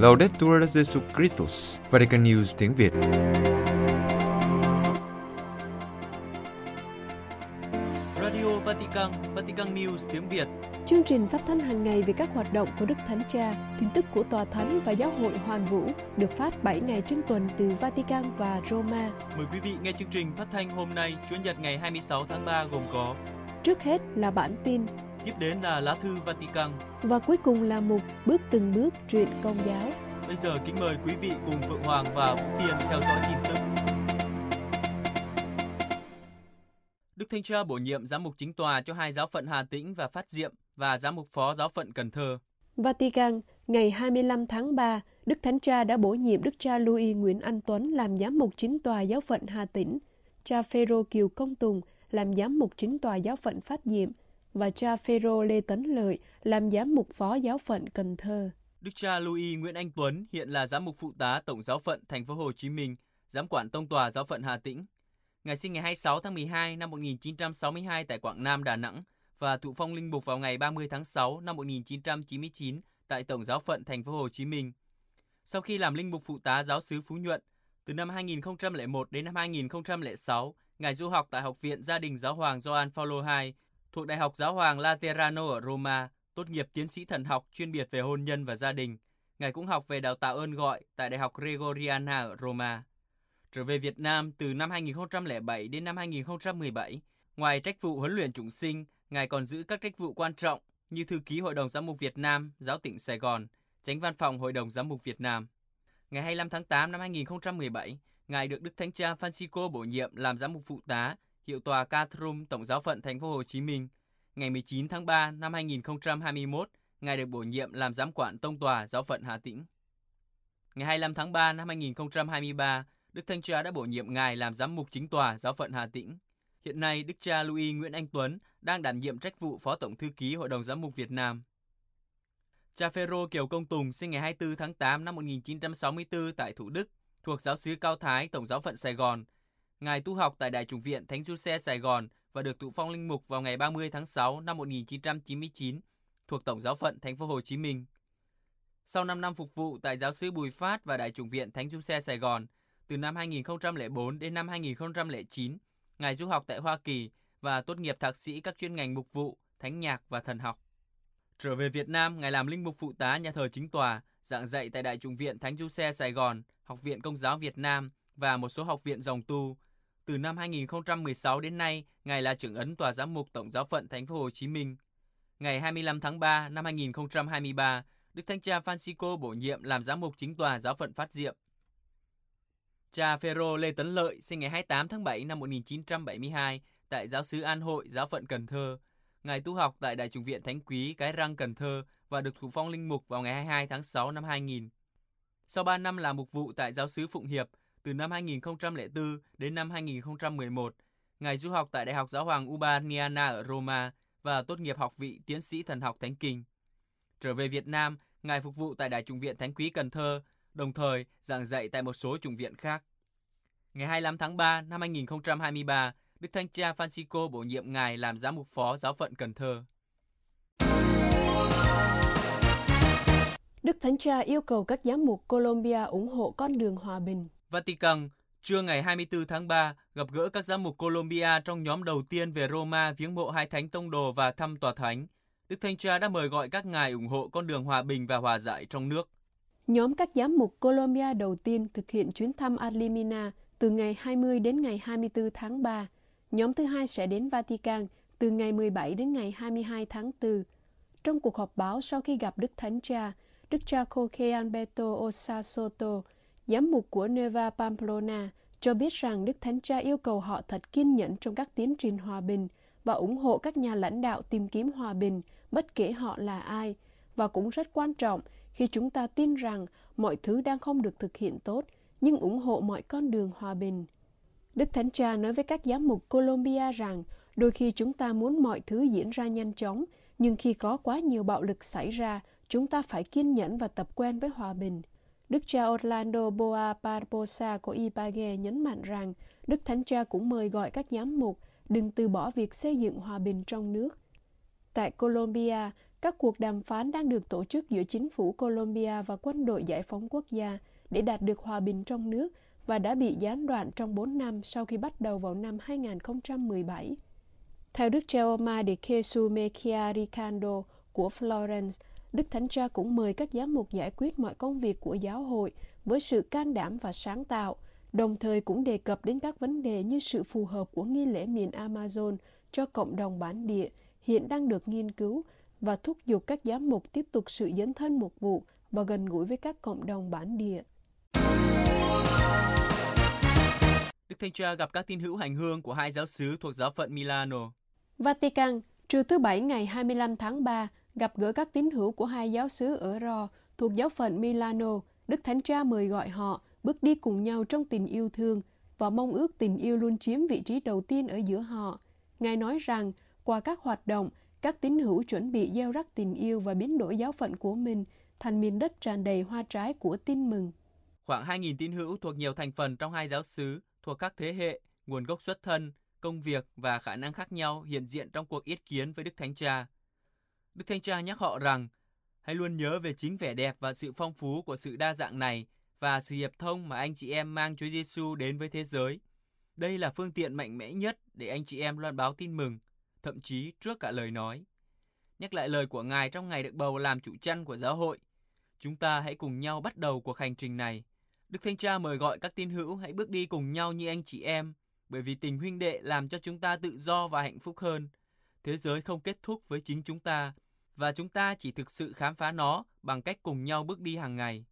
Laudetur Jesus Christus, Vatican News tiếng Việt. Radio Vatican, Vatican News tiếng Việt. Chương trình phát thanh hàng ngày về các hoạt động của Đức Thánh Cha, tin tức của Tòa Thánh và Giáo hội Hoàn Vũ được phát 7 ngày trên tuần từ Vatican và Roma. Mời quý vị nghe chương trình phát thanh hôm nay, Chủ nhật ngày 26 tháng 3 gồm có Trước hết là bản tin Tiếp đến là lá thư Vatican. và cuối cùng là mục Bước từng bước truyện công giáo. Bây giờ kính mời quý vị cùng Phượng Hoàng và Vũ Tiền theo dõi tin tức. Đức Thanh Cha bổ nhiệm giám mục chính tòa cho hai giáo phận Hà Tĩnh và Phát Diệm và giám mục phó giáo phận Cần Thơ. Vatican, ngày 25 tháng 3, Đức Thánh Cha đã bổ nhiệm Đức cha Louis Nguyễn Anh Tuấn làm giám mục chính tòa giáo phận Hà Tĩnh, cha Phêrô Kiều Công Tùng làm giám mục chính tòa giáo phận Phát Diệm và cha Phêrô Lê Tấn Lợi làm giám mục phó giáo phận Cần Thơ. Đức cha Louis Nguyễn Anh Tuấn hiện là giám mục phụ tá Tổng giáo phận Thành phố Hồ Chí Minh, giám quản tông tòa giáo phận Hà Tĩnh. Ngài sinh ngày 26 tháng 12 năm 1962 tại Quảng Nam, Đà Nẵng và thụ phong linh mục vào ngày 30 tháng 6 năm 1999 tại Tổng giáo phận Thành phố Hồ Chí Minh. Sau khi làm linh mục phụ tá giáo xứ Phú Nhuận, từ năm 2001 đến năm 2006, Ngài du học tại Học viện Gia đình Giáo hoàng Gioan Phaolô II thuộc Đại học Giáo hoàng Laterano ở Roma, tốt nghiệp tiến sĩ thần học chuyên biệt về hôn nhân và gia đình. Ngài cũng học về đào tạo ơn gọi tại Đại học Gregoriana ở Roma. Trở về Việt Nam từ năm 2007 đến năm 2017, ngoài trách vụ huấn luyện chủng sinh, Ngài còn giữ các trách vụ quan trọng như Thư ký Hội đồng Giám mục Việt Nam, Giáo tỉnh Sài Gòn, Tránh Văn phòng Hội đồng Giám mục Việt Nam. Ngày 25 tháng 8 năm 2017, Ngài được Đức Thánh Cha Francisco bổ nhiệm làm giám mục phụ tá, hiệu tòa Catrum Tổng giáo phận Thành phố Hồ Chí Minh. Ngày 19 tháng 3 năm 2021, Ngài được bổ nhiệm làm giám quản tông tòa giáo phận Hà Tĩnh. Ngày 25 tháng 3 năm 2023, Đức Thánh Cha đã bổ nhiệm Ngài làm giám mục chính tòa giáo phận Hà Tĩnh. Hiện nay, Đức cha Louis Nguyễn Anh Tuấn đang đảm nhiệm trách vụ Phó Tổng Thư ký Hội đồng Giám mục Việt Nam. Cha Phêrô Kiều Công Tùng sinh ngày 24 tháng 8 năm 1964 tại Thủ Đức, thuộc giáo xứ Cao Thái, Tổng giáo phận Sài Gòn. Ngài tu học tại Đại chủng viện Thánh Giuse Sài Gòn và được thụ phong linh mục vào ngày 30 tháng 6 năm 1999 thuộc Tổng giáo phận Thành phố Hồ Chí Minh. Sau 5 năm phục vụ tại giáo xứ Bùi Phát và Đại chủng viện Thánh Giuse Sài Gòn, từ năm 2004 đến năm 2009, Ngài du học tại Hoa Kỳ và tốt nghiệp thạc sĩ các chuyên ngành mục vụ, thánh nhạc và thần học. Trở về Việt Nam, Ngài làm linh mục phụ tá nhà thờ chính tòa, giảng dạy tại Đại chủng viện Thánh Giuse Sài Gòn, Học viện Công giáo Việt Nam và một số học viện dòng tu. Từ năm 2016 đến nay, Ngài là trưởng ấn tòa giám mục Tổng giáo phận Thành phố Hồ Chí Minh. Ngày 25 tháng 3 năm 2023, Đức Thánh Cha Francisco bổ nhiệm làm giám mục chính tòa giáo phận Phát Diệm. Cha Phêrô Lê Tấn Lợi sinh ngày 28 tháng 7 năm 1972 tại giáo xứ An Hội, giáo phận Cần Thơ. Ngài tu học tại Đại chủng viện Thánh Quý, Cái Răng, Cần Thơ và được thụ phong linh mục vào ngày 22 tháng 6 năm 2000. Sau 3 năm làm mục vụ tại giáo xứ Phụng Hiệp, từ năm 2004 đến năm 2011, Ngài du học tại Đại học Giáo hoàng Urbaniana ở Roma và tốt nghiệp học vị tiến sĩ thần học Thánh Kinh. Trở về Việt Nam, Ngài phục vụ tại Đại chủng viện Thánh Quý Cần Thơ, đồng thời giảng dạy tại một số chủng viện khác. Ngày 25 tháng 3 năm 2023, Đức Thánh Cha Francisco bổ nhiệm Ngài làm giám mục phó giáo phận Cần Thơ. Đức Thánh Cha yêu cầu các giám mục Colombia ủng hộ con đường hòa bình. Vatican, trưa ngày 24 tháng 3, gặp gỡ các giám mục Colombia trong nhóm đầu tiên về Roma viếng mộ hai thánh tông đồ và thăm tòa thánh. Đức Thánh Cha đã mời gọi các ngài ủng hộ con đường hòa bình và hòa giải trong nước. Nhóm các giám mục Colombia đầu tiên thực hiện chuyến thăm Adlimina từ ngày 20 đến ngày 24 tháng 3. Nhóm thứ hai sẽ đến Vatican từ ngày 17 đến ngày 22 tháng 4. Trong cuộc họp báo sau khi gặp Đức Thánh Cha, Đức cha Jorge Alberto Osa Soto, giám mục của Nueva Pamplona, cho biết rằng Đức Thánh Cha yêu cầu họ thật kiên nhẫn trong các tiến trình hòa bình và ủng hộ các nhà lãnh đạo tìm kiếm hòa bình, bất kể họ là ai. Và cũng rất quan trọng khi chúng ta tin rằng mọi thứ đang không được thực hiện tốt, nhưng ủng hộ mọi con đường hòa bình. Đức Thánh Cha nói với các giám mục Colombia rằng đôi khi chúng ta muốn mọi thứ diễn ra nhanh chóng, nhưng khi có quá nhiều bạo lực xảy ra, chúng ta phải kiên nhẫn và tập quen với hòa bình. Đức cha Orlando Boa Barbosa của Ibagué nhấn mạnh rằng Đức Thánh Cha cũng mời gọi các giám mục đừng từ bỏ việc xây dựng hòa bình trong nước. Tại Colombia, các cuộc đàm phán đang được tổ chức giữa chính phủ Colombia và quân đội giải phóng quốc gia để đạt được hòa bình trong nước và đã bị gián đoạn trong 4 năm sau khi bắt đầu vào năm 2017. Theo Đức Jaume de Jesus Mejia Ricardo của Florence, Đức Thánh Cha cũng mời các giám mục giải quyết mọi công việc của giáo hội với sự can đảm và sáng tạo, đồng thời cũng đề cập đến các vấn đề như sự phù hợp của nghi lễ miền Amazon cho cộng đồng bản địa hiện đang được nghiên cứu và thúc giục các giám mục tiếp tục sự dấn thân mục vụ và gần gũi với các cộng đồng bản địa. Đức Thanh Cha gặp các tín hữu hành hương của hai giáo sứ thuộc giáo phận Milano. Vatican, trưa thứ Bảy ngày 25 tháng 3, gặp gỡ các tín hữu của hai giáo sứ ở Ro thuộc giáo phận Milano. Đức Thánh Cha mời gọi họ bước đi cùng nhau trong tình yêu thương và mong ước tình yêu luôn chiếm vị trí đầu tiên ở giữa họ. Ngài nói rằng, qua các hoạt động, các tín hữu chuẩn bị gieo rắc tình yêu và biến đổi giáo phận của mình thành miền đất tràn đầy hoa trái của tin mừng. Khoảng 2.000 tín hữu thuộc nhiều thành phần trong hai giáo xứ, thuộc các thế hệ, nguồn gốc xuất thân, công việc và khả năng khác nhau hiện diện trong cuộc yết kiến với Đức Thánh Cha. Đức Thanh Cha nhắc họ rằng, hãy luôn nhớ về chính vẻ đẹp và sự phong phú của sự đa dạng này và sự hiệp thông mà anh chị em mang Chúa Giêsu đến với thế giới. Đây là phương tiện mạnh mẽ nhất để anh chị em loan báo tin mừng, thậm chí trước cả lời nói. Nhắc lại lời của Ngài trong ngày được bầu làm chủ chăn của giáo hội, chúng ta hãy cùng nhau bắt đầu cuộc hành trình này. Đức Thanh Cha mời gọi các tín hữu hãy bước đi cùng nhau như anh chị em, bởi vì tình huynh đệ làm cho chúng ta tự do và hạnh phúc hơn. Thế giới không kết thúc với chính chúng ta, và chúng ta chỉ thực sự khám phá nó bằng cách cùng nhau bước đi hàng ngày.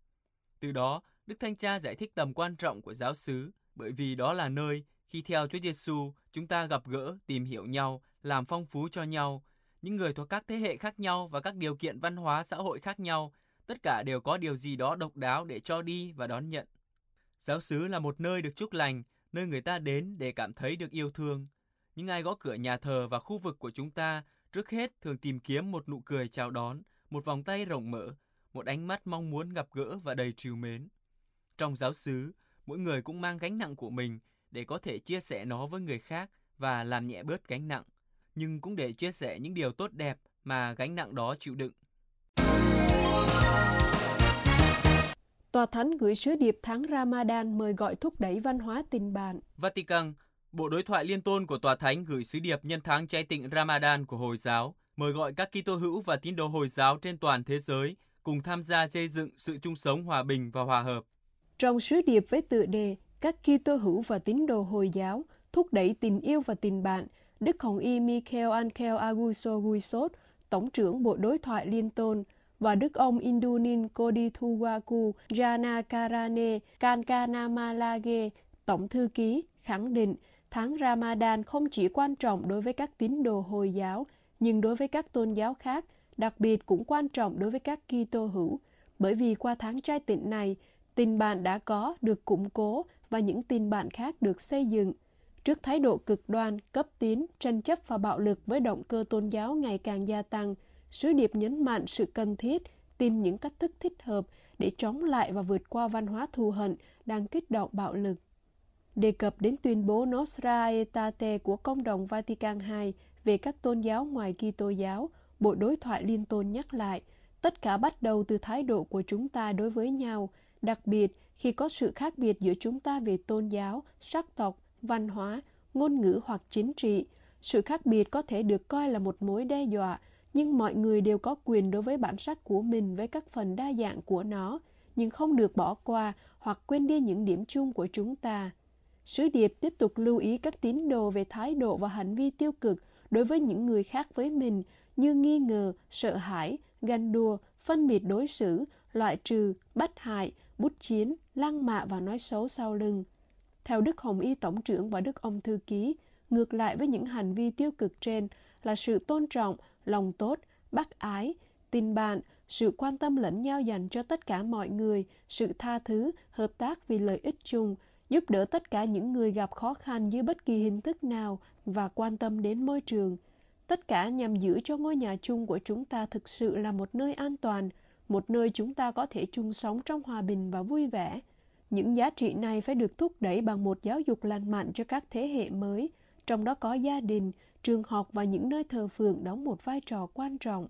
Từ đó, Đức Thánh Cha giải thích tầm quan trọng của giáo xứ, bởi vì đó là nơi khi theo Chúa Giêsu, chúng ta gặp gỡ, tìm hiểu nhau, làm phong phú cho nhau. Những người thuộc các thế hệ khác nhau và các điều kiện văn hóa xã hội khác nhau, tất cả đều có điều gì đó độc đáo để cho đi và đón nhận. Giáo xứ là một nơi được chúc lành, nơi người ta đến để cảm thấy được yêu thương. Những ai gõ cửa nhà thờ và khu vực của chúng ta trước hết thường tìm kiếm một nụ cười chào đón, một vòng tay rộng mở, một ánh mắt mong muốn gặp gỡ và đầy trìu mến. Trong giáo xứ, mỗi người cũng mang gánh nặng của mình để có thể chia sẻ nó với người khác và làm nhẹ bớt gánh nặng, nhưng cũng để chia sẻ những điều tốt đẹp mà gánh nặng đó chịu đựng. Tòa Thánh gửi sứ điệp tháng Ramadan mời gọi thúc đẩy văn hóa tình bạn. Vatican, Bộ đối thoại liên tôn của Tòa Thánh gửi sứ điệp nhân tháng trái tịnh Ramadan của Hồi giáo, mời gọi các Kitô hữu và tín đồ Hồi giáo trên toàn thế giới cùng tham gia xây dựng sự chung sống hòa bình và hòa hợp. Trong sứ điệp với tựa đề các Kitô hữu và tín đồ Hồi giáo thúc đẩy tình yêu và tình bạn, Đức Hồng Y Michael Angel Aguso Guisot, Tổng trưởng Bộ Đối thoại Liên Tôn, và Đức ông Indunin Kodithuwaku Jana Karane Kankanamalage, Tổng thư ký, khẳng định tháng Ramadan không chỉ quan trọng đối với các tín đồ Hồi giáo, nhưng đối với các tôn giáo khác, đặc biệt cũng quan trọng đối với các Kitô hữu, bởi vì qua tháng trai tịnh này, tình bạn đã có được củng cố và những tình bạn khác được xây dựng. Trước thái độ cực đoan, cấp tiến, tranh chấp và bạo lực với động cơ tôn giáo ngày càng gia tăng, sứ điệp nhấn mạnh sự cần thiết tìm những cách thức thích hợp để chống lại và vượt qua văn hóa thù hận đang kích động bạo lực. Đề cập đến tuyên bố Nostra Aetate của Công đồng Vatican II về các tôn giáo ngoài Kitô giáo, Bộ Đối thoại Liên tôn nhắc lại, tất cả bắt đầu từ thái độ của chúng ta đối với nhau, đặc biệt khi có sự khác biệt giữa chúng ta về tôn giáo, sắc tộc, văn hóa, ngôn ngữ hoặc chính trị. Sự khác biệt có thể được coi là một mối đe dọa, nhưng mọi người đều có quyền đối với bản sắc của mình với các phần đa dạng của nó, nhưng không được bỏ qua hoặc quên đi những điểm chung của chúng ta. Sứ điệp tiếp tục lưu ý các tín đồ về thái độ và hành vi tiêu cực đối với những người khác với mình như nghi ngờ, sợ hãi, ganh đua, phân biệt đối xử, loại trừ, bắt hại, bút chiến, lăng mạ và nói xấu sau lưng. Theo Đức Hồng Y Tổng trưởng và Đức ông Thư ký, ngược lại với những hành vi tiêu cực trên là sự tôn trọng, lòng tốt, bác ái, tình bạn, sự quan tâm lẫn nhau dành cho tất cả mọi người, sự tha thứ, hợp tác vì lợi ích chung, giúp đỡ tất cả những người gặp khó khăn dưới bất kỳ hình thức nào và quan tâm đến môi trường. Tất cả nhằm giữ cho ngôi nhà chung của chúng ta thực sự là một nơi an toàn, một nơi chúng ta có thể chung sống trong hòa bình và vui vẻ. Những giá trị này phải được thúc đẩy bằng một giáo dục lành mạnh cho các thế hệ mới, trong đó có gia đình, trường học và những nơi thờ phượng đóng một vai trò quan trọng.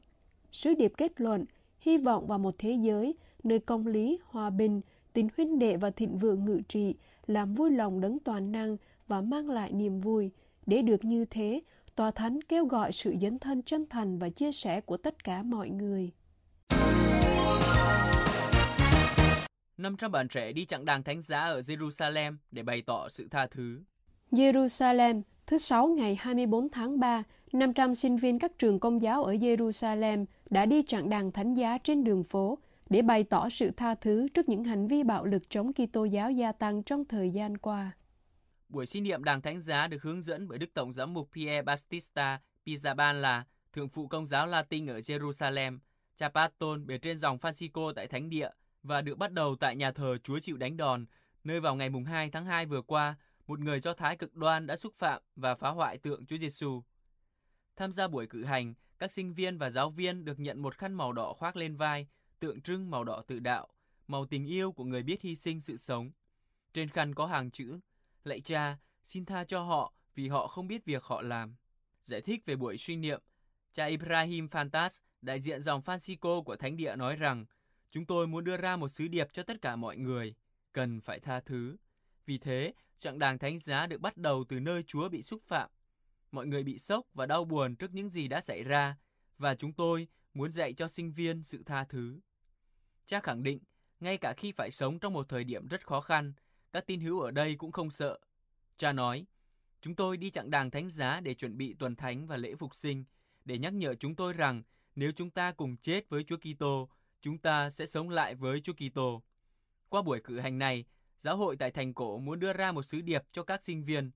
sứ điệp kết luận hy vọng vào một thế giới nơi công lý, hòa bình, tình huynh đệ và thịnh vượng ngự trị, làm vui lòng đấng toàn năng và mang lại niềm vui. Để được như thế, Tòa Thánh kêu gọi sự dấn thân chân thành và chia sẻ của tất cả mọi người. 500 bạn trẻ đi chặng đàng thánh giá ở Jerusalem để bày tỏ sự tha thứ. Jerusalem, thứ Sáu ngày 24 tháng 3, 500 sinh viên các trường công giáo ở Jerusalem đã đi chặng đàng thánh giá trên đường phố để bày tỏ sự tha thứ trước những hành vi bạo lực chống Kitô giáo gia tăng trong thời gian qua. Buổi sinh niệm đàng thánh giá được hướng dẫn bởi Đức Tổng giám mục Pierre Baptista là thượng phụ công giáo Latin ở Jerusalem, cha Paston bề trên dòng Francisco tại Thánh Địa và được bắt đầu tại nhà thờ Chúa chịu đánh đòn, nơi vào ngày 2 tháng 2 vừa qua, một người Do Thái cực đoan đã xúc phạm và phá hoại tượng Chúa Giêsu. Tham gia buổi cử hành, các sinh viên và giáo viên được nhận một khăn màu đỏ khoác lên vai, tượng trưng màu đỏ tự đạo, màu tình yêu của người biết hy sinh sự sống. Trên khăn có hàng chữ, Lạy cha, xin tha cho họ vì họ không biết việc họ làm. Giải thích về buổi suy niệm, cha Ibrahim Fantas, đại diện dòng Francisco của Thánh Địa nói rằng, chúng tôi muốn đưa ra một sứ điệp cho tất cả mọi người, cần phải tha thứ. Vì thế, chặng đàng thánh giá được bắt đầu từ nơi Chúa bị xúc phạm. Mọi người bị sốc và đau buồn trước những gì đã xảy ra, và chúng tôi muốn dạy cho sinh viên sự tha thứ. Cha khẳng định, ngay cả khi phải sống trong một thời điểm rất khó khăn, các tín hữu ở đây cũng không sợ. Cha nói, chúng tôi đi chặng đàng thánh giá để chuẩn bị tuần thánh và lễ phục sinh, để nhắc nhở chúng tôi rằng nếu chúng ta cùng chết với Chúa Kitô, chúng ta sẽ sống lại với Chúa Kitô. Qua buổi cử hành này, giáo hội tại thành cổ muốn đưa ra một sứ điệp cho các sinh viên.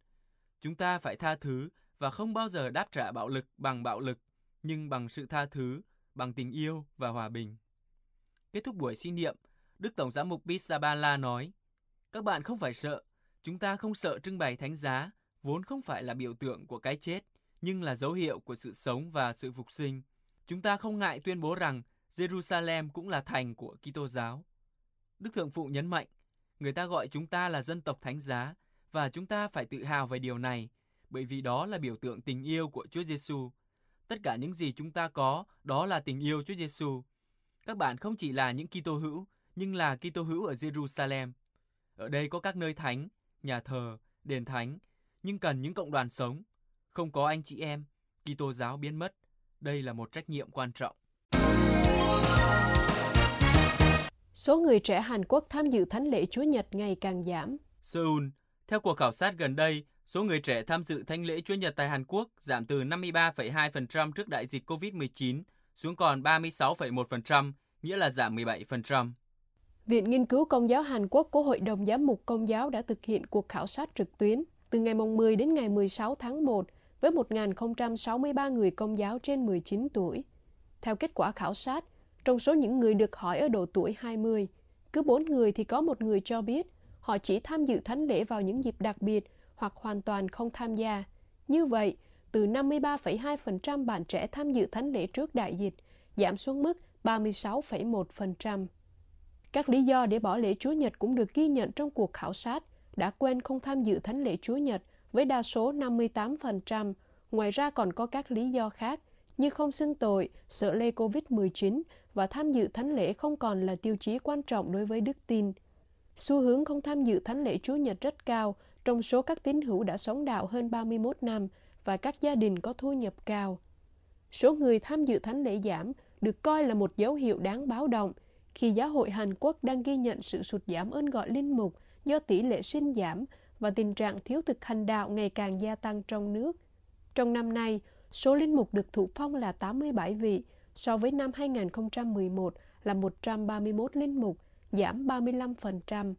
Chúng ta phải tha thứ và không bao giờ đáp trả bạo lực bằng bạo lực, nhưng bằng sự tha thứ, bằng tình yêu và hòa bình. Kết thúc buổi xin niệm, Đức Tổng giám mục Pisabala nói, Các bạn không phải sợ, chúng ta không sợ trưng bày thánh giá, vốn không phải là biểu tượng của cái chết, nhưng là dấu hiệu của sự sống và sự phục sinh. Chúng ta không ngại tuyên bố rằng Jerusalem cũng là thành của Kitô giáo. Đức Thượng Phụ nhấn mạnh, người ta gọi chúng ta là dân tộc thánh giá và chúng ta phải tự hào về điều này, bởi vì đó là biểu tượng tình yêu của Chúa Giêsu. Tất cả những gì chúng ta có, đó là tình yêu Chúa Giêsu. Các bạn không chỉ là những Kitô hữu, nhưng là Kitô hữu ở Jerusalem. Ở đây có các nơi thánh, nhà thờ, đền thánh, nhưng cần những cộng đoàn sống. Không có anh chị em, Kitô giáo biến mất. Đây là một trách nhiệm quan trọng. Số người trẻ Hàn Quốc tham dự thánh lễ Chúa Nhật ngày càng giảm. Seoul, theo cuộc khảo sát gần đây, số người trẻ tham dự thanh lễ Chúa Nhật tại Hàn Quốc giảm từ 53,2% trước đại dịch COVID-19 xuống còn 36,1%, nghĩa là giảm 17%. Viện Nghiên cứu Công giáo Hàn Quốc của Hội đồng Giám mục Công giáo đã thực hiện cuộc khảo sát trực tuyến từ ngày 10 đến ngày 16 tháng 1 với 1.063 người công giáo trên 19 tuổi. Theo kết quả khảo sát, trong số những người được hỏi ở độ tuổi 20, cứ 4 người thì có một người cho biết họ chỉ tham dự thánh lễ vào những dịp đặc biệt hoặc hoàn toàn không tham gia. Như vậy, từ 53,2% bạn trẻ tham dự thánh lễ trước đại dịch, giảm xuống mức 36,1%. Các lý do để bỏ lễ Chúa Nhật cũng được ghi nhận trong cuộc khảo sát, đã quen không tham dự thánh lễ Chúa Nhật với đa số 58%. Ngoài ra còn có các lý do khác như không xưng tội, sợ lây COVID-19 và tham dự thánh lễ không còn là tiêu chí quan trọng đối với đức tin. Xu hướng không tham dự thánh lễ Chúa Nhật rất cao trong số các tín hữu đã sống đạo hơn 31 năm và các gia đình có thu nhập cao. Số người tham dự thánh lễ giảm được coi là một dấu hiệu đáng báo động khi giáo hội Hàn Quốc đang ghi nhận sự sụt giảm ơn gọi linh mục do tỷ lệ sinh giảm và tình trạng thiếu thực hành đạo ngày càng gia tăng trong nước. Trong năm nay, số linh mục được thụ phong là 87 vị, so với năm 2011 là 131 linh mục, giảm 35%.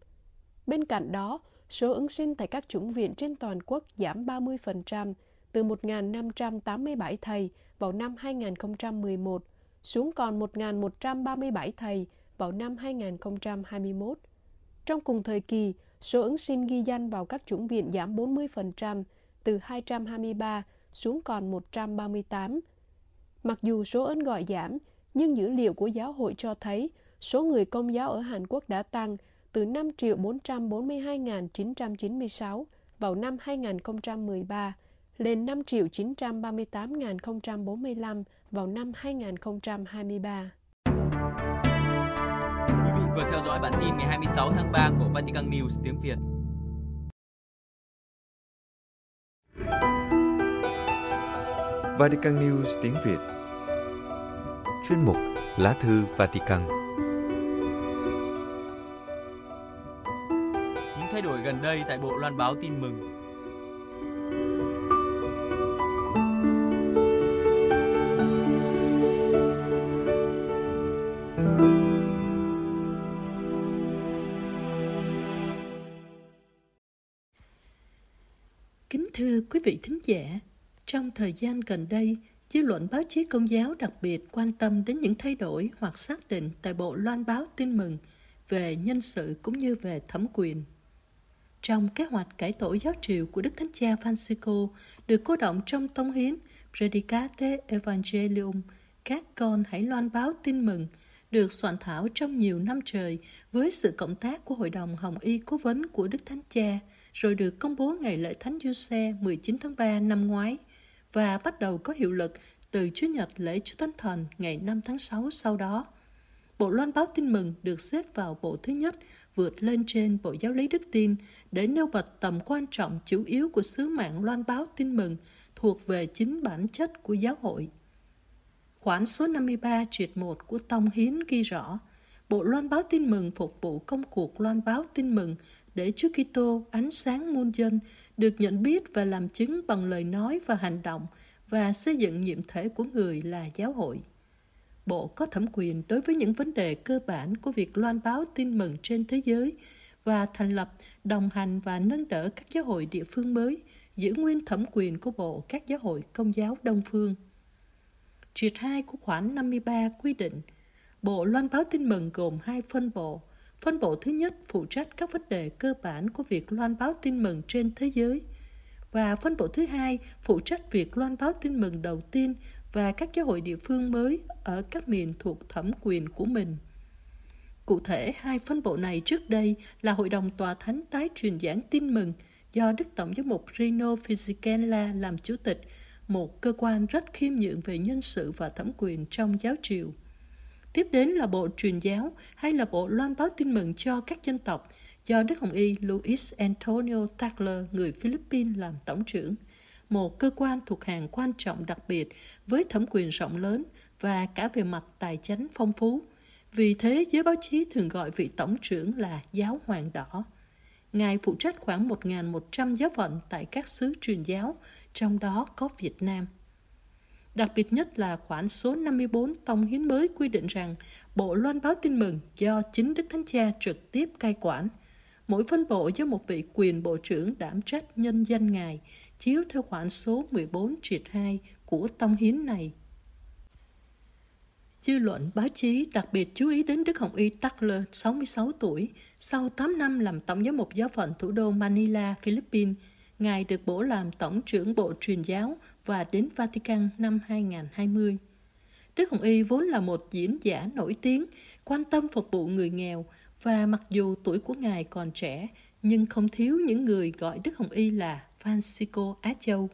Bên cạnh đó, số ứng sinh tại các chủng viện trên toàn quốc giảm 30%, từ 1.587 thầy vào năm 2011 xuống còn 1.137 thầy vào năm 2021. Trong cùng thời kỳ, số ứng sinh ghi danh vào các chủng viện giảm 40%, từ 223 xuống còn 138. Mặc dù số ơn gọi giảm, nhưng dữ liệu của giáo hội cho thấy số người công giáo ở Hàn Quốc đã tăng từ 5 triệu 442.996 vào năm 2013 lên 5 triệu 938.045 vào năm 2023. Quý vị vừa theo dõi bản tin ngày 26 tháng 3 của Vatican News tiếng Việt. Vatican News tiếng Việt Chuyên mục Lá thư Vatican Đổi gần đây tại Bộ Loan báo tin mừng Kính thưa quý vị thính giả, trong thời gian gần đây, dư luận báo chí công giáo đặc biệt quan tâm đến những thay đổi hoặc xác định tại Bộ Loan báo tin mừng về nhân sự cũng như về thẩm quyền. Trong kế hoạch cải tổ giáo triều của Đức Thánh Cha Francisco được cố động trong tông hiến Predicate Evangelium, các con hãy loan báo tin mừng, được soạn thảo trong nhiều năm trời với sự cộng tác của Hội đồng Hồng Y Cố vấn của Đức Thánh Cha, rồi được công bố ngày lễ Thánh Giuse 19 tháng 3 năm ngoái và bắt đầu có hiệu lực từ Chúa Nhật lễ Chúa Thánh Thần ngày 5 tháng 6 sau đó. Bộ loan báo tin mừng được xếp vào bộ thứ nhất vượt lên trên Bộ Giáo lý Đức tin để nêu bật tầm quan trọng chủ yếu của sứ mạng loan báo tin mừng thuộc về chính bản chất của giáo hội. Khoản số 53 triệt 1 của Tông Hiến ghi rõ, Bộ loan báo tin mừng phục vụ công cuộc loan báo tin mừng để Chúa Kitô ánh sáng muôn dân được nhận biết và làm chứng bằng lời nói và hành động và xây dựng nhiệm thể của người là giáo hội. Bộ có thẩm quyền đối với những vấn đề cơ bản của việc loan báo tin mừng trên thế giới và thành lập, đồng hành và nâng đỡ các giáo hội địa phương mới, giữ nguyên thẩm quyền của Bộ các giáo hội công giáo Đông Phương. Triệt 2 của khoản 53 quy định, Bộ loan báo tin mừng gồm hai phân bộ. Phân bộ thứ nhất phụ trách các vấn đề cơ bản của việc loan báo tin mừng trên thế giới. Và phân bộ thứ hai phụ trách việc loan báo tin mừng đầu tiên và các giáo hội địa phương mới ở các miền thuộc thẩm quyền của mình. Cụ thể, hai phân bộ này trước đây là Hội đồng Tòa Thánh tái truyền giảng tin mừng do Đức Tổng giám mục Rino Fisichella làm chủ tịch, một cơ quan rất khiêm nhượng về nhân sự và thẩm quyền trong giáo triều. Tiếp đến là Bộ Truyền giáo hay là Bộ loan báo tin mừng cho các dân tộc do Đức Hồng Y Luis Antonio Tagler, người Philippines làm tổng trưởng – một cơ quan thuộc hàng quan trọng đặc biệt với thẩm quyền rộng lớn và cả về mặt tài chánh phong phú. Vì thế, giới báo chí thường gọi vị tổng trưởng là giáo hoàng đỏ. Ngài phụ trách khoảng 1.100 giáo phận tại các xứ truyền giáo, trong đó có Việt Nam. Đặc biệt nhất là khoản số 54 Tông Hiến mới quy định rằng Bộ loan báo tin mừng do chính Đức Thánh Cha trực tiếp cai quản. Mỗi phân bộ do một vị quyền bộ trưởng đảm trách nhân danh Ngài, chiếu theo khoản số 14 triệt 2 của tông hiến này. Dư luận báo chí đặc biệt chú ý đến Đức Hồng Y Tuckler, 66 tuổi, sau 8 năm làm tổng giám mục giáo phận thủ đô Manila, Philippines. Ngài được bổ làm tổng trưởng bộ truyền giáo và đến Vatican năm 2020. Đức Hồng Y vốn là một diễn giả nổi tiếng, quan tâm phục vụ người nghèo và mặc dù tuổi của Ngài còn trẻ, nhưng không thiếu những người gọi Đức Hồng Y là Francisco Á Châu.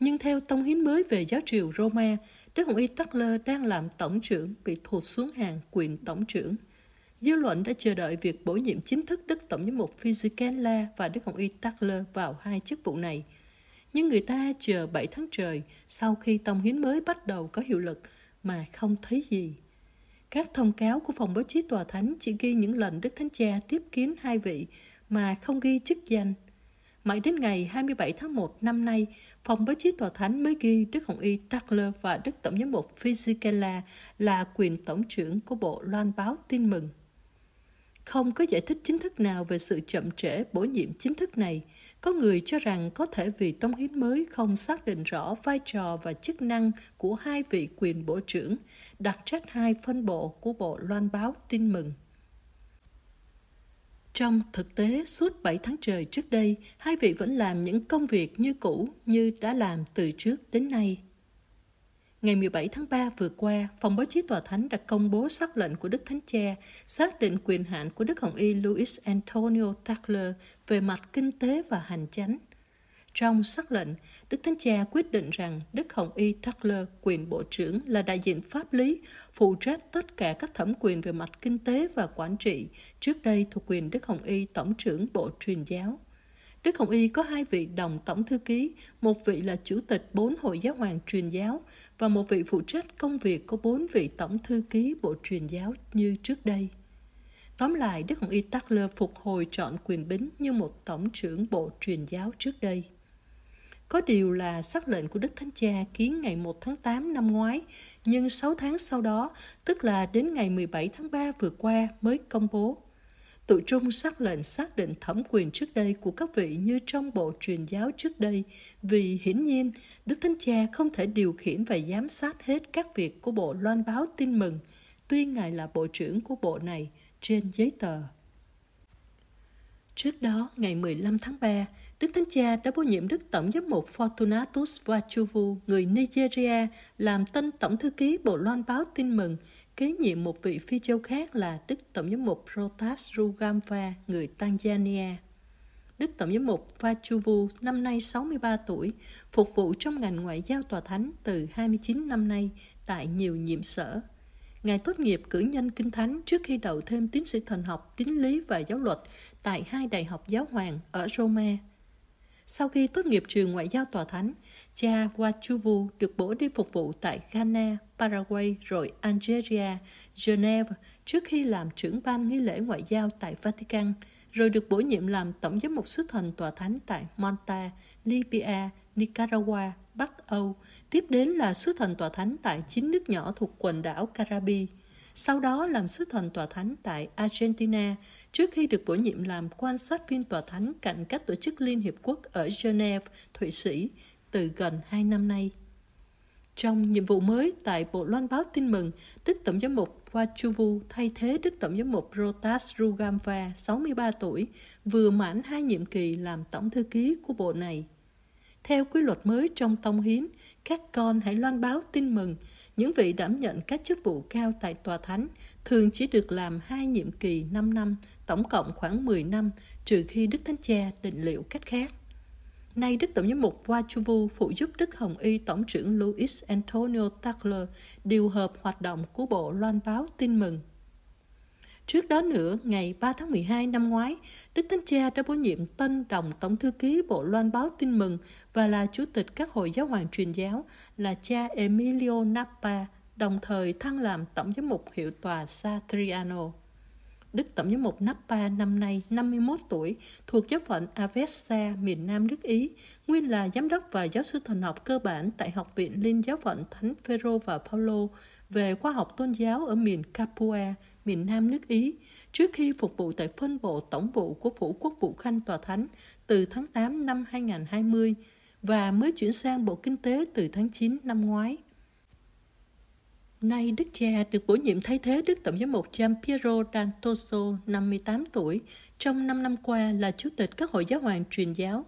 Nhưng theo tông hiến mới về giáo triều Roma, Đức Hồng Y Tuckler đang làm tổng trưởng bị thụt xuống hàng quyền tổng trưởng. Dư luận đã chờ đợi việc bổ nhiệm chính thức Đức Tổng giám mục Fisichella và Đức Hồng Y Tuckler vào hai chức vụ này. Nhưng người ta chờ 7 tháng trời sau khi tông hiến mới bắt đầu có hiệu lực mà không thấy gì. Các thông cáo của phòng báo chí tòa thánh chỉ ghi những lần Đức Thánh Cha tiếp kiến hai vị mà không ghi chức danh. Mãi đến ngày 27 tháng 1 năm nay, phòng báo chí tòa thánh mới ghi Đức Hồng Y Tackler và Đức Tổng giám mục Fisichella là quyền tổng trưởng của Bộ Loan báo tin mừng. Không có giải thích chính thức nào về sự chậm trễ bổ nhiệm chính thức này. Có người cho rằng có thể vì tông hiến mới không xác định rõ vai trò và chức năng của hai vị quyền bộ trưởng, đặt trách hai phân bộ của Bộ Loan báo tin mừng. Trong thực tế, suốt 7 tháng trời trước đây, hai vị vẫn làm những công việc như cũ như đã làm từ trước đến nay. Ngày 17 tháng 3 vừa qua, Phòng báo chí Tòa Thánh đã công bố sắc lệnh của Đức Thánh Cha xác định quyền hạn của Đức Hồng Y Luis Antonio Tuckler về mặt kinh tế và hành chánh. Trong sắc lệnh, Đức Thánh Cha quyết định rằng Đức Hồng Y Tackler, quyền Bộ trưởng, là đại diện pháp lý, phụ trách tất cả các thẩm quyền về mặt kinh tế và quản trị, trước đây thuộc quyền Đức Hồng Y Tổng trưởng Bộ Truyền giáo. Đức Hồng Y có hai vị đồng tổng thư ký, một vị là chủ tịch bốn hội giáo hoàng truyền giáo và một vị phụ trách công việc có bốn vị tổng thư ký Bộ Truyền giáo như trước đây. Tóm lại, Đức Hồng Y Tackler phục hồi trọn quyền bính như một tổng trưởng Bộ Truyền giáo trước đây. Có điều là sắc lệnh của Đức Thánh Cha ký ngày 1 tháng 8 năm ngoái, nhưng 6 tháng sau đó, tức là đến ngày 17 tháng 3 vừa qua mới công bố. Tụi trung sắc lệnh xác định thẩm quyền trước đây của các vị như trong bộ truyền giáo trước đây, vì hiển nhiên Đức Thánh Cha không thể điều khiển và giám sát hết các việc của bộ loan báo tin mừng, tuy Ngài là bộ trưởng của bộ này trên giấy tờ. Trước đó, ngày 15 tháng 3, Đức Thánh Cha đã bổ nhiệm Đức Tổng giám mục Fortunatus Vachuvu, người Nigeria, làm tân Tổng thư ký Bộ Loan báo tin mừng, kế nhiệm một vị phi châu khác là Đức Tổng giám mục Protas Rugamva, người Tanzania. Đức Tổng giám mục Vachuvu năm nay 63 tuổi, phục vụ trong ngành ngoại giao tòa thánh từ 29 năm nay tại nhiều nhiệm sở. Ngài tốt nghiệp cử nhân kinh thánh trước khi đậu thêm tiến sĩ thần học, tín lý và giáo luật tại hai đại học giáo hoàng ở Roma. Sau khi tốt nghiệp trường ngoại giao tòa thánh, cha Wachuvu được bổ đi phục vụ tại Ghana, Paraguay rồi Algeria, Geneva trước khi làm trưởng ban nghi lễ ngoại giao tại Vatican, rồi được bổ nhiệm làm tổng giám mục sứ thần tòa thánh tại Monta, Libya, Nicaragua, Bắc Âu, tiếp đến là sứ thần tòa thánh tại chín nước nhỏ thuộc quần đảo Caribe. Sau đó làm sứ thần tòa thánh tại Argentina, trước khi được bổ nhiệm làm quan sát viên tòa thánh cạnh các tổ chức Liên Hiệp Quốc ở Geneva, Thụy Sĩ, từ gần hai năm nay. Trong nhiệm vụ mới tại Bộ Loan báo tin mừng, Đức Tổng giám mục Vachuvu thay thế Đức Tổng giám mục Rotas Rugamva, 63 tuổi, vừa mãn hai nhiệm kỳ làm tổng thư ký của bộ này. Theo quy luật mới trong Tông Hiến, các con hãy loan báo tin mừng. Những vị đảm nhận các chức vụ cao tại Tòa Thánh thường chỉ được làm hai nhiệm kỳ 5 năm, tổng cộng khoảng 10 năm, trừ khi Đức Thánh Cha định liệu cách khác. Nay Đức Tổng giám mục Wachuvu phụ giúp Đức Hồng Y Tổng trưởng Luis Antonio Tagler điều hợp hoạt động của Bộ Loan báo tin mừng. Trước đó nữa, ngày 3 tháng 12 năm ngoái, Đức Thánh Cha đã bổ nhiệm tân đồng tổng thư ký Bộ Loan báo tin mừng và là chủ tịch các hội giáo hoàng truyền giáo là cha Emilio Nappa, đồng thời thăng làm tổng giám mục hiệu tòa Satriano. Đức Tổng giám mục Nappa năm nay 51 tuổi, thuộc giáo phận Avesta, miền Nam nước Ý, nguyên là giám đốc và giáo sư thần học cơ bản tại Học viện Liên giáo phận Thánh Phêrô và Paulo về khoa học tôn giáo ở miền Capua, miền Nam nước Ý, trước khi phục vụ tại phân bộ tổng bộ của Phủ Quốc vụ Khanh Tòa Thánh từ tháng 8 năm 2020 và mới chuyển sang Bộ Kinh tế từ tháng 9 năm ngoái. Nay Đức cha được bổ nhiệm thay thế Đức Tổng giám mục Gian Piero D'Antoso, 58 tuổi, trong 5 năm qua là Chủ tịch các hội giáo hoàng truyền giáo.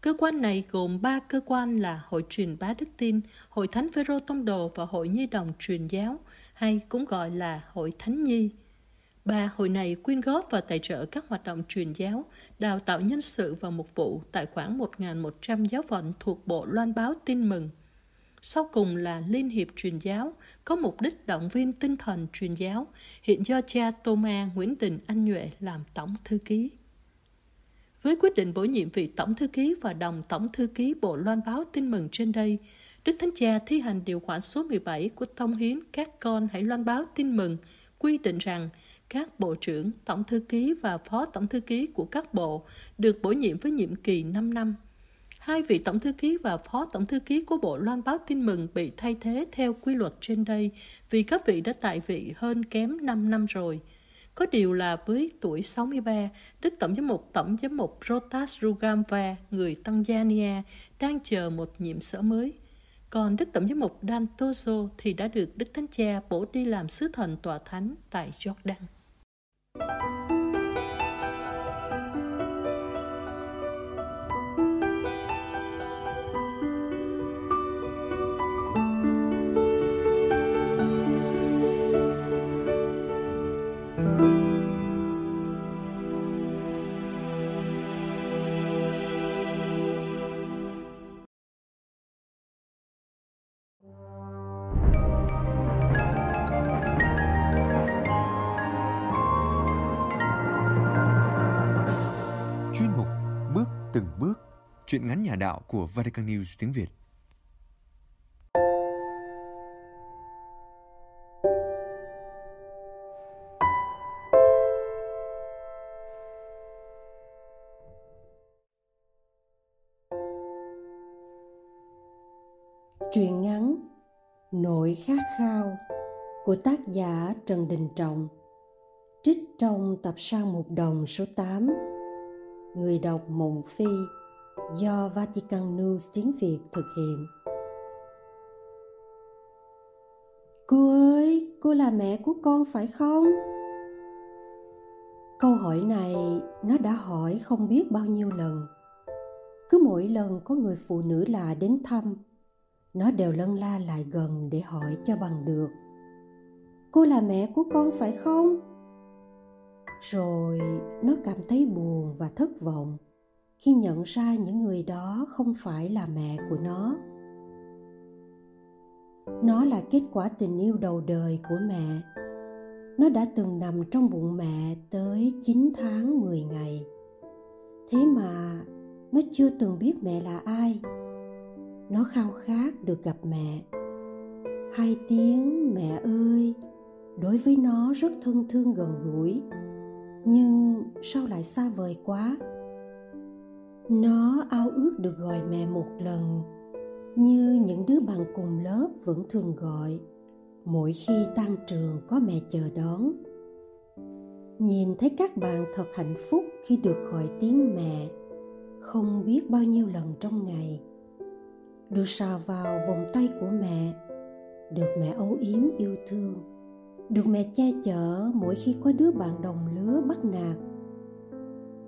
Cơ quan này gồm ba cơ quan là Hội truyền bá đức tin, Hội Thánh Phêrô Tông Đồ và Hội Nhi đồng truyền giáo, hay cũng gọi là Hội Thánh Nhi. Ba hội này quyên góp và tài trợ các hoạt động truyền giáo, đào tạo nhân sự và mục vụ tại khoảng 1.100 giáo phận thuộc Bộ Loan báo tin mừng. Sau cùng là Liên hiệp truyền giáo, có mục đích động viên tinh thần truyền giáo, hiện do cha Thomas Nguyễn Đình Anh Nhuệ làm tổng thư ký. Với quyết định bổ nhiệm vị tổng thư ký và đồng tổng thư ký Bộ Loan báo tin mừng trên đây, Đức Thánh Cha thi hành điều khoản số 17 của Thông Hiến các con hãy loan báo tin mừng, quy định rằng các bộ trưởng, tổng thư ký và phó tổng thư ký của các bộ được bổ nhiệm với nhiệm kỳ 5 năm. Hai vị tổng thư ký và phó tổng thư ký của Bộ Loan báo tin mừng bị thay thế theo quy luật trên đây vì các vị đã tại vị hơn kém 5 năm rồi. Có điều là với tuổi 63, Đức Tổng giám mục Tổng giám mục Rotas Rugamva, người Tanzania, đang chờ một nhiệm sở mới. Còn Đức Tổng giám mục Dan Tozo thì đã được Đức Thánh Cha bổ đi làm sứ thần tòa thánh tại Jordan. Chuyện ngắn nhà đạo của Vatican News tiếng Việt. Truyện ngắn Nỗi khát khao của tác giả Trần Đình Trọng, trích trong tập sang một đồng số 8 Người đọc Mộng Phi do Vatican News tiếng Việt thực hiện. Cô ơi, cô là mẹ của con phải không? Câu hỏi này nó đã hỏi không biết bao nhiêu lần. Cứ mỗi lần có người phụ nữ lạ đến thăm, nó đều lân la lại gần để hỏi cho bằng được. Cô là mẹ của con phải không? Rồi nó cảm thấy buồn và thất vọng khi nhận ra những người đó không phải là mẹ của nó. Nó là kết quả tình yêu đầu đời của mẹ. Nó đã từng nằm trong bụng mẹ tới 9 tháng 10 ngày. Thế mà nó chưa từng biết mẹ là ai. Nó khao khát được gặp mẹ. Hai tiếng, mẹ ơi! đối với nó rất thân thương gần gũi. Nhưng sao lại xa vời quá? Nó ao ước được gọi mẹ một lần, như những đứa bạn cùng lớp vẫn thường gọi. Mỗi khi tan trường có mẹ chờ đón. Nhìn thấy các bạn thật hạnh phúc khi được gọi tiếng mẹ, không biết bao nhiêu lần trong ngày. Được sờ vào vòng tay của mẹ, được mẹ âu yếm yêu thương. Được mẹ che chở mỗi khi có đứa bạn đồng lứa bắt nạt.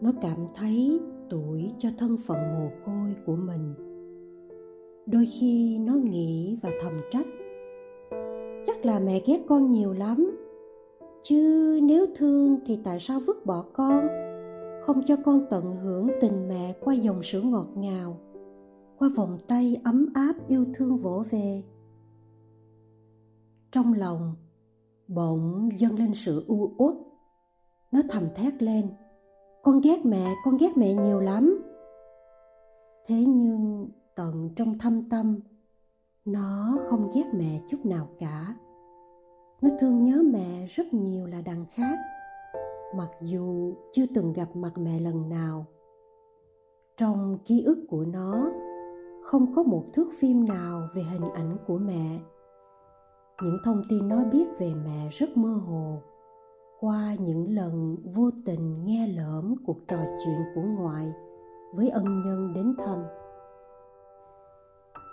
Nó cảm thấy tuổi cho thân phận mồ côi của mình. Đôi khi nó nghĩ và thầm trách. Chắc là mẹ ghét con nhiều lắm. Chứ nếu thương thì tại sao vứt bỏ con? Không cho con tận hưởng tình mẹ qua dòng sữa ngọt ngào, qua vòng tay ấm áp yêu thương vỗ về. Trong lòng, bỗng dâng lên sự u uất. Nó thầm thét lên con ghét mẹ, con ghét mẹ nhiều lắm. Thế nhưng tận trong thâm tâm, nó không ghét mẹ chút nào cả. Nó thương nhớ mẹ rất nhiều là đằng khác, mặc dù chưa từng gặp mặt mẹ lần nào. Trong ký ức của nó, không có một thước phim nào về hình ảnh của mẹ. Những thông tin nó biết về mẹ rất mơ hồ qua những lần vô tình nghe lỡm cuộc trò chuyện của ngoại với ân nhân đến thăm.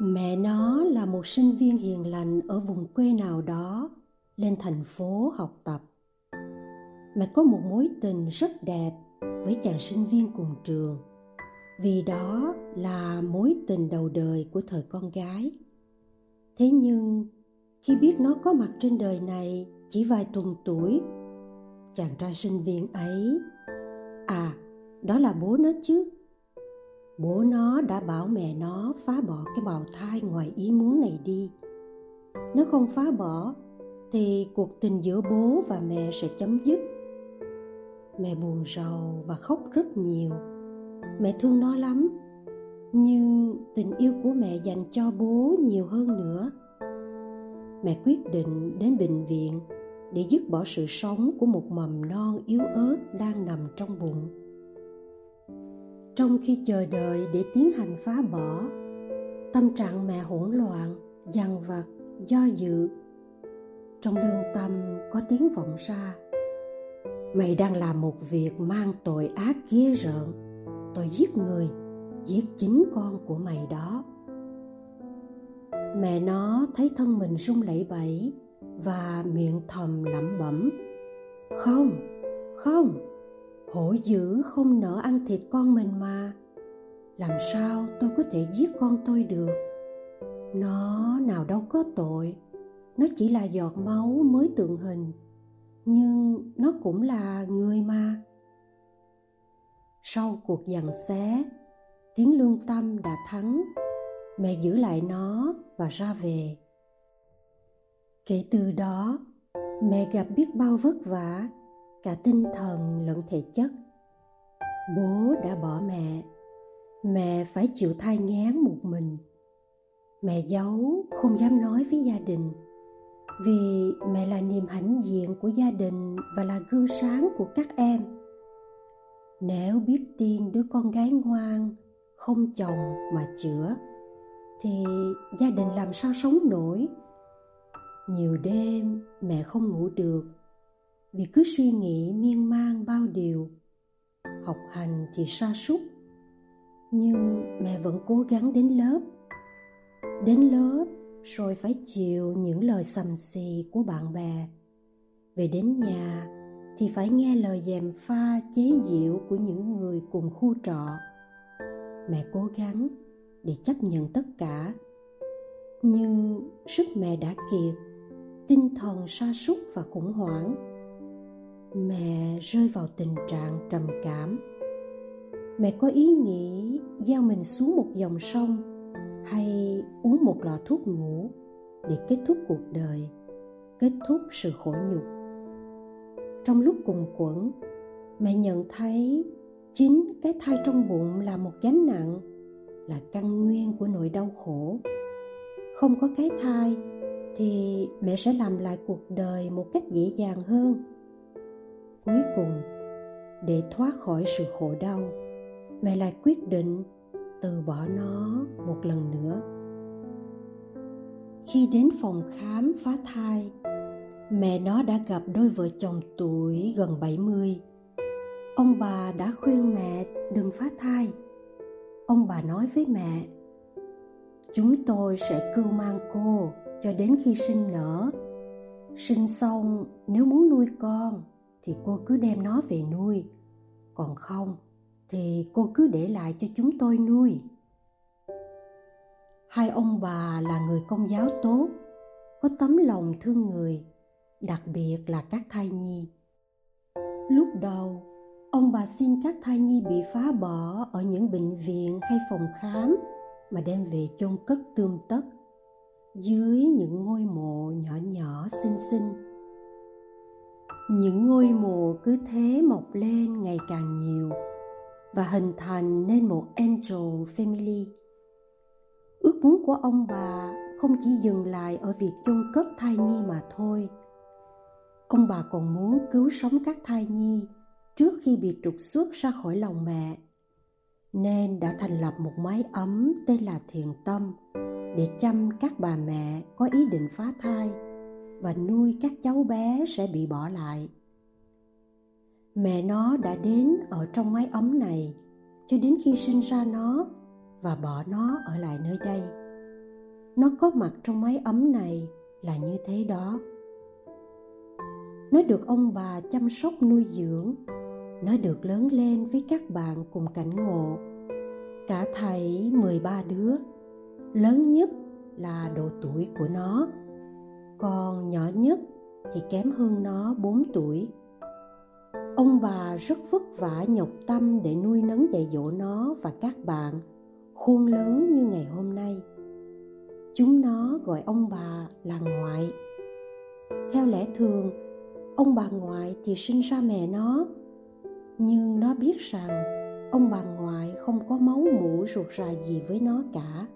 Mẹ nó là một sinh viên hiền lành ở vùng quê nào đó, lên thành phố học tập. Mẹ có một mối tình rất đẹp với chàng sinh viên cùng trường, vì đó là mối tình đầu đời của thời con gái. Thế nhưng, khi biết nó có mặt trên đời này chỉ vài tuần tuổi chàng trai sinh viên ấy. À đó là bố nó chứ. Bố nó đã bảo mẹ nó phá bỏ cái bào thai ngoài ý muốn này đi. Nếu không phá bỏ, thì cuộc tình giữa bố và mẹ sẽ chấm dứt. Mẹ buồn rầu và khóc rất nhiều. Mẹ thương nó lắm, nhưng tình yêu của mẹ dành cho bố nhiều hơn nữa. Mẹ quyết định đến bệnh viện để dứt bỏ sự sống của một mầm non yếu ớt đang nằm trong bụng. Trong khi chờ đợi để tiến hành phá bỏ, tâm trạng mẹ hỗn loạn, dằn vặt, do dự. Trong lương tâm có tiếng vọng ra, mày đang làm một việc mang tội ác ghê rợn tội giết người, giết chính con của mày đó. Mẹ nó thấy thân mình run lẩy bẩy và miệng thầm lẩm bẩm, không không, hổ dữ không nỡ ăn thịt con mình mà. Làm sao tôi có thể giết con tôi được? Nó nào đâu có tội. Nó chỉ là giọt máu mới tượng hình, nhưng nó cũng là người mà. Sau cuộc giằng xé, tiếng lương tâm đã thắng. Mẹ giữ lại nó và ra về kể từ đó, mẹ gặp biết bao vất vả, cả tinh thần lẫn thể chất. Bố đã bỏ mẹ. Mẹ phải chịu thai ngán một mình. Mẹ giấu không dám nói với gia đình, vì mẹ là niềm hãnh diện của gia đình và là gương sáng của các em. Nếu biết tin đứa con gái ngoan, không chồng mà chữa, thì gia đình làm sao sống nổi? Nhiều đêm mẹ không ngủ được. Vì cứ suy nghĩ miên man bao điều, học hành thì sa sút. Nhưng mẹ vẫn cố gắng đến lớp. Đến lớp rồi phải chịu những lời sầm xì của bạn bè. Về đến nhà thì phải nghe lời dèm pha chế giễu của những người cùng khu trọ. Mẹ cố gắng để chấp nhận tất cả. Nhưng sức mẹ đã kiệt tinh thần sa sút và khủng hoảng. Mẹ rơi vào tình trạng trầm cảm. Mẹ có ý nghĩ giao mình xuống một dòng sông hay uống một lọ thuốc ngủ để kết thúc cuộc đời, kết thúc sự khổ nhục. Trong lúc cùng quẩn, mẹ nhận thấy chính cái thai trong bụng là một gánh nặng, là căn nguyên của nỗi đau khổ. Không có cái thai thì mẹ sẽ làm lại cuộc đời một cách dễ dàng hơn cuối cùng để thoát khỏi sự khổ đau mẹ lại quyết định từ bỏ nó một lần nữa khi đến phòng khám phá thai mẹ nó đã gặp đôi vợ chồng tuổi gần 70. Ông bà đã khuyên mẹ đừng phá thai. Ông bà nói với mẹ, chúng tôi sẽ cưu mang cô cho đến khi sinh nở. Sinh xong nếu muốn nuôi con thì cô cứ đem nó về nuôi. Còn không thì cô cứ để lại cho chúng tôi nuôi. Hai ông bà là người công giáo tốt, có tấm lòng thương người đặc biệt là các thai nhi. Lúc đầu, ông bà xin các thai nhi bị phá bỏ ở những bệnh viện hay phòng khám mà đem về chôn cất tươm tất dưới những ngôi mộ nhỏ nhỏ xinh xinh. Những ngôi mộ cứ thế mọc lên ngày càng nhiều và hình thành nên một angel family. Ước muốn của ông bà không chỉ dừng lại ở việc chôn cất thai nhi mà thôi – ông bà còn muốn cứu sống các thai nhi trước khi bị trục xuất ra khỏi lòng mẹ, nên đã thành lập một mái ấm tên là thiền tâm để chăm các bà mẹ có ý định phá thai và nuôi các cháu bé sẽ bị bỏ lại. Mẹ nó đã đến ở trong mái ấm này cho đến khi sinh ra nó và bỏ nó ở lại nơi đây. Nó có mặt trong mái ấm này là như thế đó. Nó được ông bà chăm sóc nuôi dưỡng. Nó được lớn lên với các bạn cùng cảnh ngộ. Cả thầy 13 đứa lớn nhất là độ tuổi của nó. Còn nhỏ nhất thì kém hơn nó 4 tuổi. Ông bà rất vất vả nhọc tâm để nuôi nấng dạy dỗ nó và các bạn, khôn lớn như ngày hôm nay. Chúng nó gọi ông bà là ngoại. Theo lẽ thường, ông bà ngoại thì sinh ra mẹ nó. Nhưng nó biết rằng ông bà ngoại không có máu mủ ruột rà gì với nó cả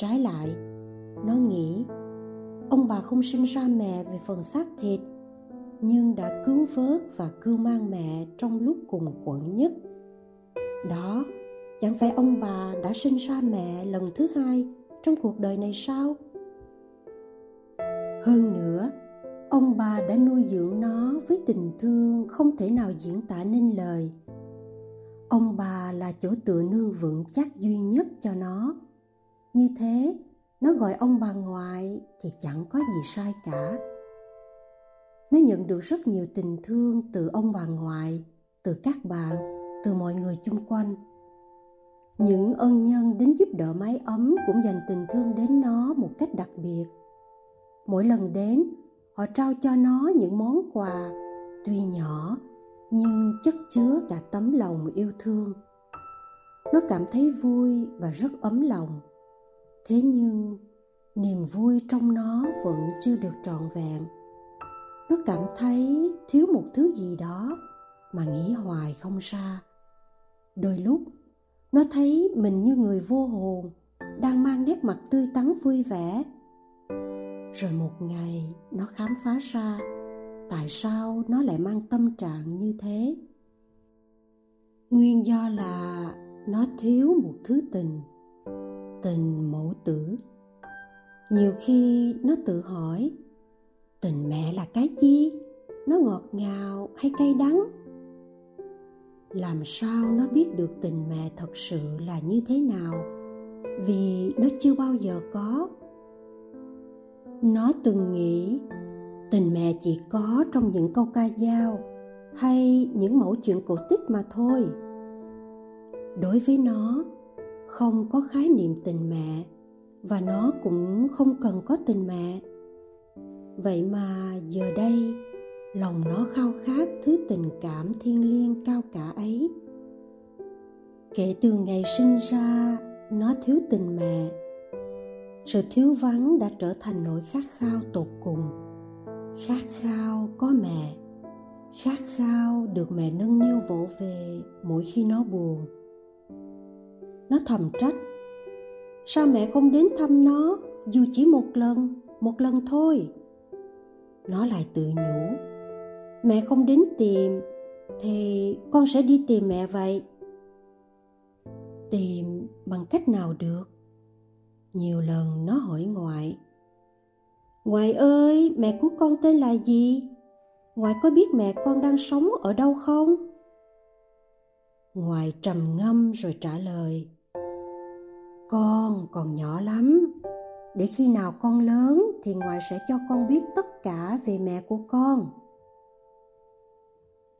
trái lại. Nó nghĩ, ông bà không sinh ra mẹ về phần xác thịt, nhưng đã cứu vớt và cưu mang mẹ trong lúc cùng quẩn nhất. Đó, chẳng phải ông bà đã sinh ra mẹ lần thứ hai trong cuộc đời này sao? Hơn nữa, ông bà đã nuôi dưỡng nó với tình thương không thể nào diễn tả nên lời. Ông bà là chỗ tựa nương vững chắc duy nhất cho nó như thế, nó gọi ông bà ngoại thì chẳng có gì sai cả. Nó nhận được rất nhiều tình thương từ ông bà ngoại, từ các bạn, từ mọi người chung quanh. Những ân nhân đến giúp đỡ mái ấm cũng dành tình thương đến nó một cách đặc biệt. Mỗi lần đến, họ trao cho nó những món quà, tuy nhỏ, nhưng chất chứa cả tấm lòng yêu thương. Nó cảm thấy vui và rất ấm lòng thế nhưng, niềm vui trong nó vẫn chưa được trọn vẹn. Nó cảm thấy thiếu một thứ gì đó mà nghĩ hoài không ra. Đôi lúc, nó thấy mình như người vô hồn, đang mang nét mặt tươi tắn vui vẻ. Rồi một ngày, nó khám phá ra tại sao nó lại mang tâm trạng như thế. Nguyên do là nó thiếu một thứ tình tình mẫu tử. Nhiều khi nó tự hỏi, tình mẹ là cái chi? Nó ngọt ngào hay cay đắng? Làm sao nó biết được tình mẹ thật sự là như thế nào? Vì nó chưa bao giờ có. Nó từng nghĩ, tình mẹ chỉ có trong những câu ca dao hay những mẫu chuyện cổ tích mà thôi. Đối với nó không có khái niệm tình mẹ, và nó cũng không cần có tình mẹ. Vậy mà giờ đây, lòng nó khao khát thứ tình cảm thiêng liêng cao cả ấy. Kể từ ngày sinh ra, nó thiếu tình mẹ. Sự thiếu vắng đã trở thành nỗi khát khao tột cùng. Khát khao có mẹ. Khát khao được mẹ nâng niu vỗ về mỗi khi nó buồn nó thầm trách. Sao mẹ không đến thăm nó dù chỉ một lần một lần thôi? Nó lại tự nhủ, mẹ không đến tìm thì con sẽ đi tìm mẹ vậy. Tìm bằng cách nào được? Nhiều lần nó hỏi ngoại ngoại ơi, mẹ của con tên là gì? Ngoại có biết mẹ con đang sống ở đâu không? Ngoại trầm ngâm rồi trả lời con còn nhỏ lắm. Để khi nào con lớn thì ngoại sẽ cho con biết tất cả về mẹ của con.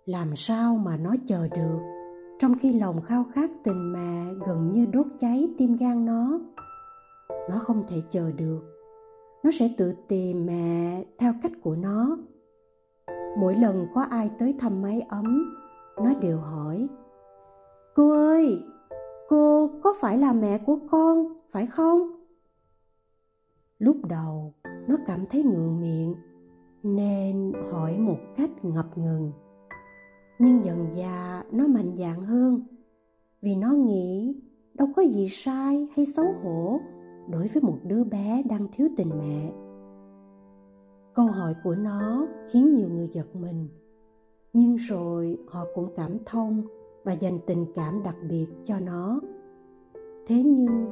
Làm sao mà nó chờ được, trong khi lòng khao khát tình mẹ gần như đốt cháy tim gan nó? Nó không thể chờ được. Nó sẽ tự tìm mẹ theo cách của nó. Mỗi lần có ai tới thăm máy ấm, nó đều hỏi, cô ơi cô có phải là mẹ của con, phải không? Lúc đầu, nó cảm thấy ngượng miệng, nên hỏi một cách ngập ngừng. Nhưng dần dà, nó mạnh dạn hơn, vì nó nghĩ đâu có gì sai hay xấu hổ đối với một đứa bé đang thiếu tình mẹ. Câu hỏi của nó khiến nhiều người giật mình, nhưng rồi họ cũng cảm thông và dành tình cảm đặc biệt cho nó. Thế nhưng,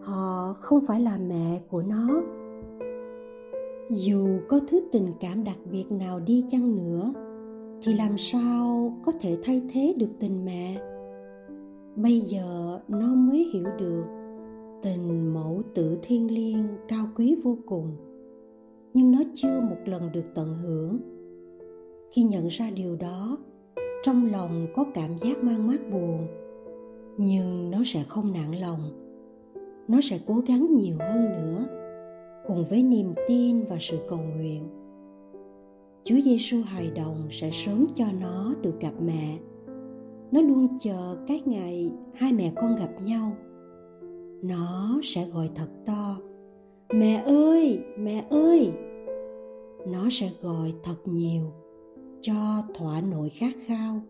họ không phải là mẹ của nó. Dù có thứ tình cảm đặc biệt nào đi chăng nữa, thì làm sao có thể thay thế được tình mẹ? Bây giờ nó mới hiểu được tình mẫu tử thiên liêng cao quý vô cùng, nhưng nó chưa một lần được tận hưởng. Khi nhận ra điều đó trong lòng có cảm giác mang mát buồn nhưng nó sẽ không nản lòng nó sẽ cố gắng nhiều hơn nữa cùng với niềm tin và sự cầu nguyện Chúa Giêsu hài đồng sẽ sớm cho nó được gặp mẹ. Nó luôn chờ cái ngày hai mẹ con gặp nhau. Nó sẽ gọi thật to, Mẹ ơi, mẹ ơi! Nó sẽ gọi thật nhiều, cho thỏa nỗi khát khao.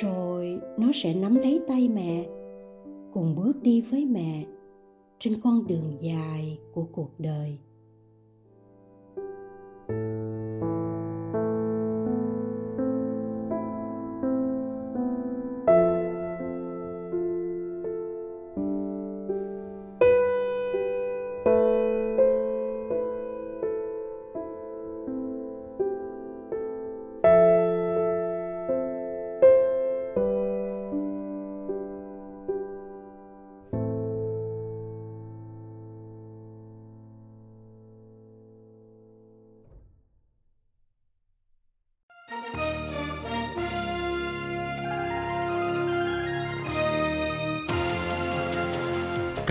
Rồi nó sẽ nắm lấy tay mẹ, cùng bước đi với mẹ trên con đường dài của cuộc đời.